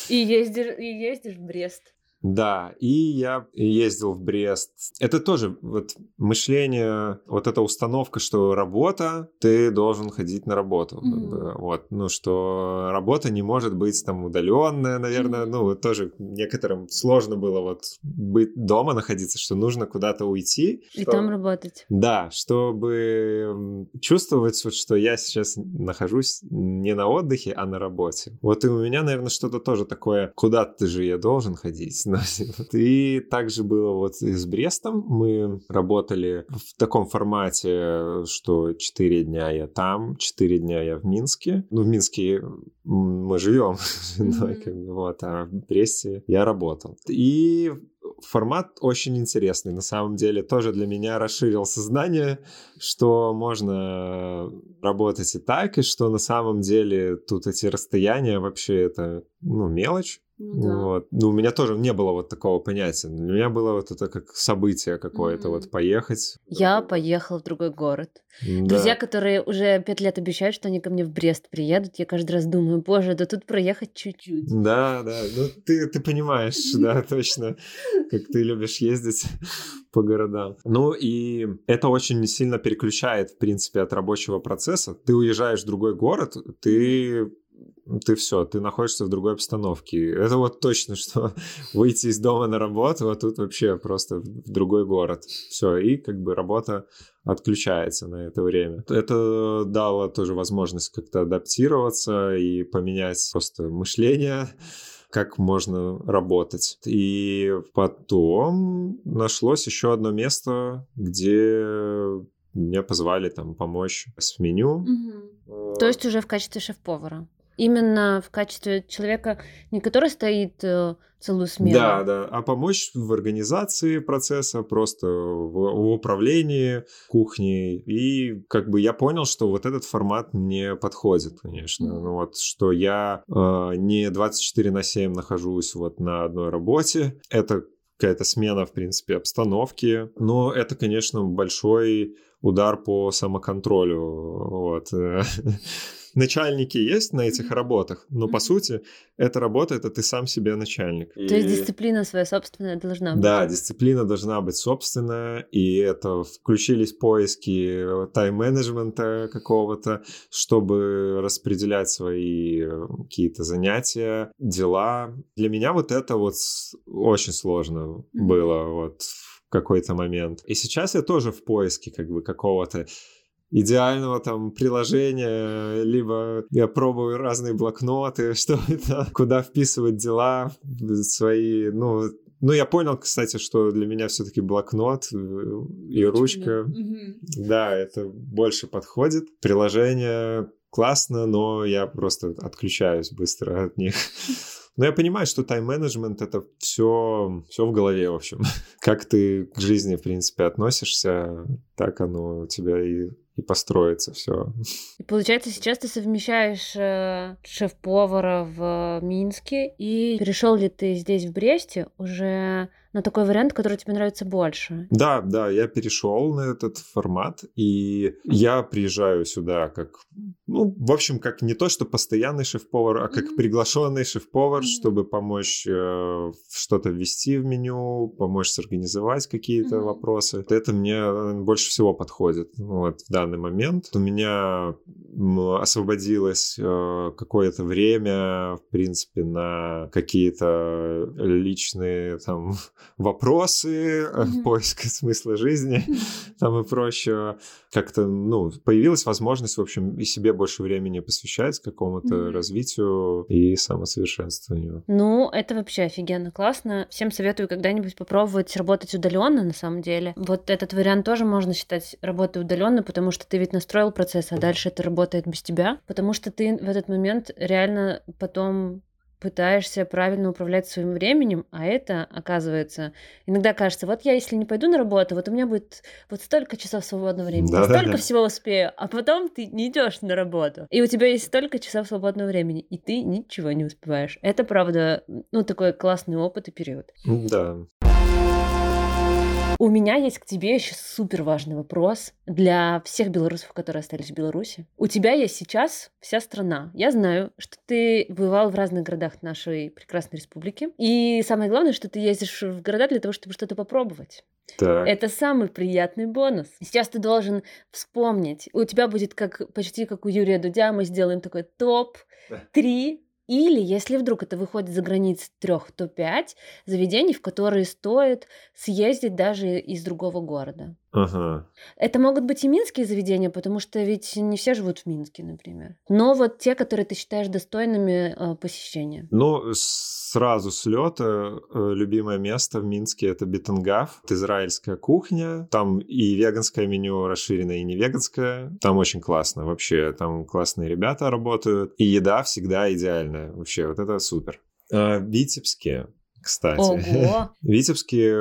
И ездишь, и ездишь в Брест. Да, и я ездил в Брест. Это тоже вот мышление, вот эта установка, что работа, ты должен ходить на работу. Mm-hmm. Вот, ну, что работа не может быть там удаленная, наверное, mm-hmm. ну, тоже некоторым сложно было вот быть дома находиться, что нужно куда-то уйти. И что... там работать. Да, чтобы чувствовать, вот, что я сейчас нахожусь не на отдыхе, а на работе. Вот и у меня, наверное, что-то тоже такое, куда ты же я должен ходить И также было вот и с Брестом. Мы работали в таком формате, что 4 дня я там, 4 дня я в Минске. Ну, в Минске мы живем бы, вот, а в Бресте я работал. И формат очень интересный. На самом деле тоже для меня расширил сознание, что можно работать и так, и что на самом деле тут эти расстояния вообще это ну, мелочь. Ну, да. вот. ну, у меня тоже не было вот такого понятия. Для меня было вот это как событие какое-то, mm-hmm. вот поехать. Я поехала в другой город. Да. Друзья, которые уже пять лет обещают, что они ко мне в Брест приедут, я каждый раз думаю, боже, да тут проехать чуть-чуть. Да, да, ну ты, ты понимаешь, да, точно, как ты любишь ездить по городам. Ну и это очень сильно переключает, в принципе, от рабочего процесса. Ты уезжаешь в другой город, ты ты все, ты находишься в другой обстановке. Это вот точно, что выйти из дома на работу, а тут вообще просто в другой город. Все, и как бы работа отключается на это время. Это дало тоже возможность как-то адаптироваться и поменять просто мышление как можно работать. И потом нашлось еще одно место, где меня позвали там помочь с меню. Угу. То есть уже в качестве шеф-повара? Именно в качестве человека, не который стоит э, целую смену. Да, да, а помочь в организации процесса, просто в, в управлении кухней. И как бы я понял, что вот этот формат мне подходит, конечно. Ну вот, что я э, не 24 на 7 нахожусь вот на одной работе. Это какая-то смена, в принципе, обстановки. Но это, конечно, большой удар по самоконтролю. Вот. начальники есть на этих работах, но по сути эта работа это ты сам себе начальник. То есть дисциплина своя собственная должна быть. Да, дисциплина должна быть собственная, и это включились поиски тайм-менеджмента какого-то, чтобы распределять свои э, какие-то занятия, дела. Для меня вот это вот очень сложно было вот в какой-то момент. И сейчас я тоже в поиске как бы какого-то идеального там приложения, либо я пробую разные блокноты, что это, куда вписывать дела свои, ну, ну, я понял, кстати, что для меня все-таки блокнот э, и ручка, угу. да, это больше подходит. Приложение классно, но я просто отключаюсь быстро от них. Но я понимаю, что тайм-менеджмент — это все, все в голове, в общем. Как ты к жизни, в принципе, относишься, так оно у тебя и и построится все. И получается, сейчас ты совмещаешь э, шеф-повара в Минске, и перешел ли ты здесь, в Бресте, уже на такой вариант, который тебе нравится больше. Да, да, я перешел на этот формат, и я приезжаю сюда как, ну, в общем, как не то, что постоянный шеф-повар, а как mm-hmm. приглашенный шеф-повар, mm-hmm. чтобы помочь э, что-то ввести в меню, помочь сорганизовать какие-то mm-hmm. вопросы. Это мне больше всего подходит вот, в данный момент. У меня освободилось э, какое-то время, в принципе, на какие-то личные там вопросы, mm-hmm. поиска смысла жизни, там и прочее. Как-то, ну, появилась возможность, в общем, и себе больше времени посвящать какому-то mm-hmm. развитию и самосовершенствованию. Ну, это вообще офигенно классно. Всем советую когда-нибудь попробовать работать удаленно, на самом деле. Вот этот вариант тоже можно считать работой удаленно, потому что ты ведь настроил процесс, а дальше это работает без тебя, потому что ты в этот момент реально потом пытаешься правильно управлять своим временем, а это, оказывается, иногда кажется, вот я, если не пойду на работу, вот у меня будет вот столько часов свободного времени, да, столько да, да. всего успею, а потом ты не идешь на работу, и у тебя есть столько часов свободного времени, и ты ничего не успеваешь. Это, правда, ну, такой классный опыт и период. Да. У меня есть к тебе еще супер важный вопрос для всех белорусов, которые остались в Беларуси. У тебя есть сейчас вся страна. Я знаю, что ты бывал в разных городах нашей прекрасной республики. И самое главное, что ты ездишь в города для того, чтобы что-то попробовать. Так. Это самый приятный бонус. Сейчас ты должен вспомнить. У тебя будет как почти как у Юрия Дудя. Мы сделаем такой топ три или, если вдруг это выходит за границы трех, то пять заведений, в которые стоит съездить даже из другого города. Ага. Это могут быть и минские заведения, потому что ведь не все живут в Минске, например. Но вот те, которые ты считаешь достойными э, посещения. Ну, сразу с лета э, любимое место в Минске это Бетенгав. Это израильская кухня. Там и веганское меню расширенное, и не веганское. Там очень классно вообще. Там классные ребята работают. И еда всегда идеальная. Вообще, вот это супер. А, Витебске кстати. Ого. В Витебске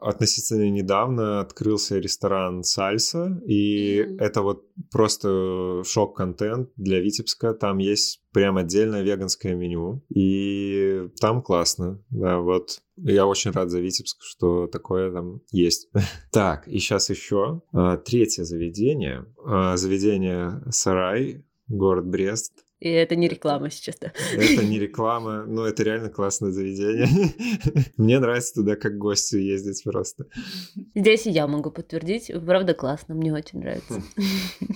относительно недавно открылся ресторан «Сальса», и mm-hmm. это вот просто шок-контент для Витебска. Там есть прям отдельное веганское меню, и там классно. Да, вот я очень рад за Витебск, что такое там есть. так, и сейчас еще а, третье заведение. А, заведение «Сарай», город Брест. И это не реклама сейчас, да. Это не реклама, но это реально классное заведение. Мне нравится туда как гостю ездить просто. Здесь и я могу подтвердить. Правда, классно, мне очень нравится.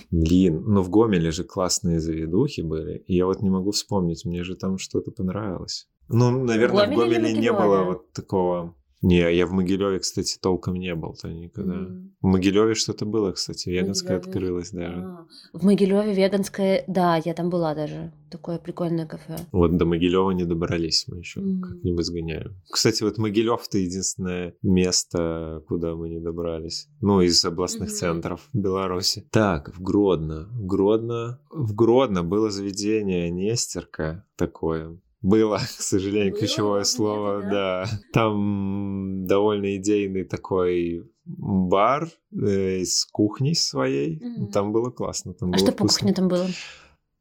Блин, ну в Гомеле же классные заведухи были. И я вот не могу вспомнить, мне же там что-то понравилось. Ну, наверное, в Гомеле не было вот такого не, я в Могилеве, кстати, толком не был-то никогда. Mm. В Могилеве что-то было, кстати, веганское Могилёве. открылось даже. А, в Могилеве веганское, да, я там была даже. Такое прикольное кафе. Вот до Могилева не добрались мы еще, mm. как-нибудь сгоняем. Кстати, вот Могилев это единственное место, куда мы не добрались. Ну, из областных mm-hmm. центров Беларуси. Так, в Гродно. В Гродно. В Гродно было заведение Нестерка такое было, к сожалению, Было? ключевое слово, да? да. Там довольно идейный такой бар э, с кухней своей. Угу. Там было классно. Там а было что вкусно. по кухне там было?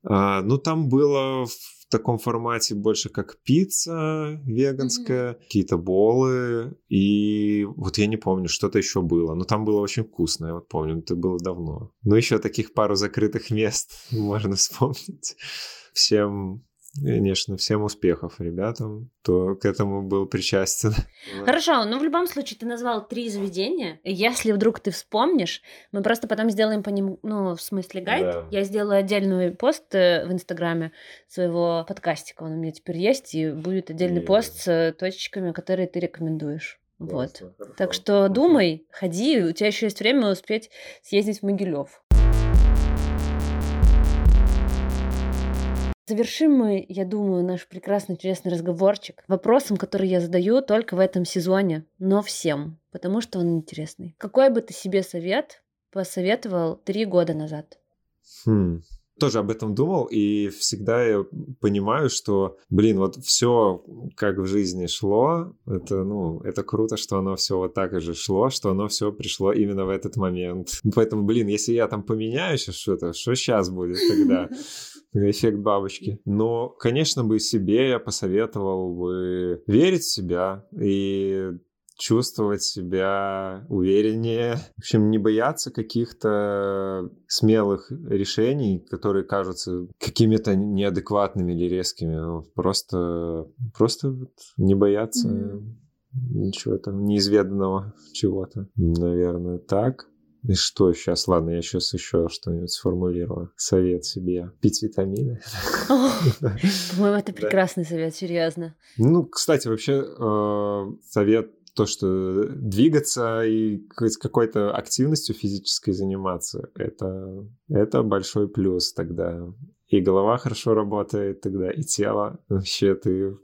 А, ну, там было в таком формате больше как пицца веганская, mm-hmm. какие-то болы, и вот я не помню, что-то еще было, но там было очень вкусно, я вот помню, это было давно. Ну, еще таких пару закрытых мест можно вспомнить. Всем Конечно, всем успехов ребятам, кто к этому был причастен. Хорошо, ну в любом случае ты назвал три заведения. Если вдруг ты вспомнишь, мы просто потом сделаем по ним, ну, в смысле гайд. Да. Я сделаю отдельный пост э, в Инстаграме своего подкастика, он у меня теперь есть, и будет отдельный и... пост с точечками, которые ты рекомендуешь. Вот. Хорошо. Так что думай, ходи, у тебя еще есть время успеть съездить в Могилев. Завершим мы, я думаю, наш прекрасный, интересный разговорчик вопросом, который я задаю только в этом сезоне, но всем, потому что он интересный. Какой бы ты себе совет посоветовал три года назад? Хм. Тоже об этом думал, и всегда я понимаю, что, блин, вот все, как в жизни шло, это, ну, это круто, что оно все вот так же шло, что оно все пришло именно в этот момент. Поэтому, блин, если я там поменяю сейчас что-то, что сейчас будет тогда? эффект бабочки. Но, конечно, бы себе я посоветовал бы верить в себя и чувствовать себя увереннее. В общем, не бояться каких-то смелых решений, которые кажутся какими-то неадекватными или резкими. Просто, просто не бояться mm-hmm. ничего там неизведанного чего-то. Наверное, так. И что сейчас? Ладно, я сейчас еще что-нибудь сформулирую. Совет себе. Пить витамины. По-моему, это прекрасный совет, серьезно. Ну, кстати, вообще э, совет то, что двигаться и какой-то активностью физической заниматься, это, это большой плюс тогда и голова хорошо работает тогда, и тело. Вообще ты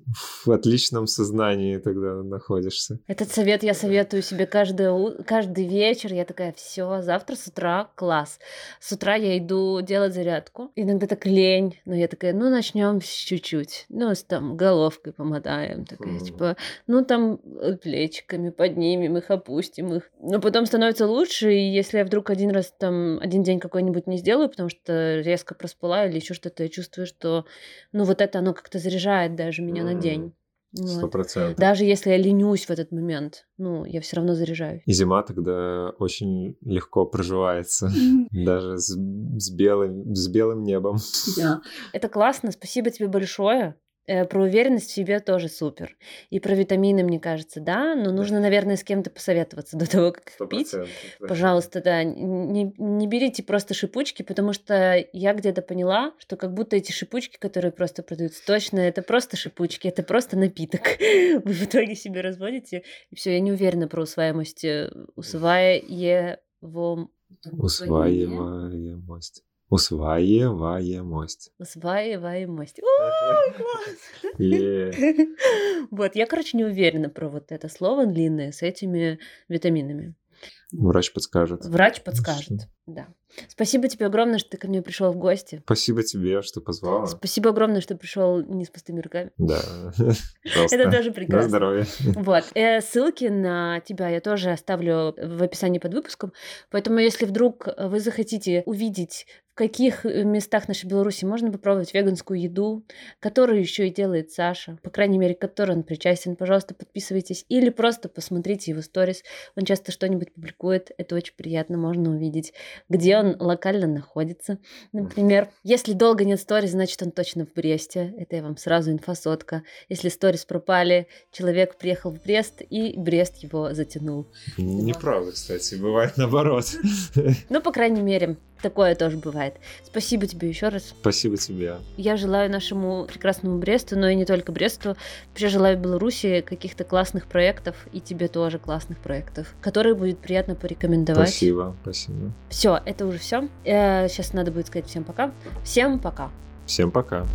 в отличном сознании тогда находишься. Этот совет я советую себе каждый, каждый вечер. Я такая, все, завтра с утра класс. С утра я иду делать зарядку. Иногда так лень, но я такая, ну начнем чуть-чуть. Ну, с там головкой помотаем. Такая, mm. типа, ну там э, плечиками поднимем их, опустим их. Но потом становится лучше, и если я вдруг один раз там, один день какой-нибудь не сделаю, потому что резко проспала или еще что-то, я чувствую, что, ну, вот это оно как-то заряжает даже меня mm. на день. Сто процентов. Вот. Даже если я ленюсь в этот момент, ну, я все равно заряжаюсь. И зима тогда очень легко проживается, даже с, с, белым, с белым небом. Да. Это классно, спасибо тебе большое. Э, про уверенность в себе тоже супер. И про витамины, мне кажется, да, но нужно, наверное, с кем-то посоветоваться до того, как их пить. Пожалуйста, да, не, не берите просто шипучки, потому что я где-то поняла, что как будто эти шипучки, которые просто продаются, точно это просто шипучки, это просто напиток. Вы в итоге себе разводите, и все, я не уверена про усваиваемость. Э, усваиваемость. Усваиваемость. Усваиваемость. Усваиваемость. О, класс! Вот, я, короче, не уверена про вот это слово длинное с этими витаминами. Врач подскажет. Врач подскажет, да. Спасибо тебе огромное, что ты ко мне пришел в гости. Спасибо тебе, что позвала. Спасибо огромное, что пришел не с пустыми руками. Да. Это тоже прекрасно. На здоровье. Вот. Э, ссылки на тебя я тоже оставлю в описании под выпуском. Поэтому, если вдруг вы захотите увидеть в каких э, местах нашей Беларуси можно попробовать веганскую еду, которую еще и делает Саша, по крайней мере, к которой он причастен. Пожалуйста, подписывайтесь или просто посмотрите его сторис. Он часто что-нибудь публикует, это очень приятно, можно увидеть, где он локально находится. Например, если долго нет сторис, значит, он точно в Бресте. Это я вам сразу инфосотка. Если сторис пропали, человек приехал в Брест, и Брест его затянул. Неправда, кстати, бывает наоборот. Ну, по крайней мере, Такое тоже бывает. Спасибо тебе еще раз. Спасибо тебе. Я желаю нашему прекрасному Бресту, но и не только Бресту. Вообще желаю Беларуси каких-то классных проектов и тебе тоже классных проектов, которые будет приятно порекомендовать. Спасибо, спасибо. Все, это уже все. Сейчас надо будет сказать всем пока. Всем пока. Всем пока.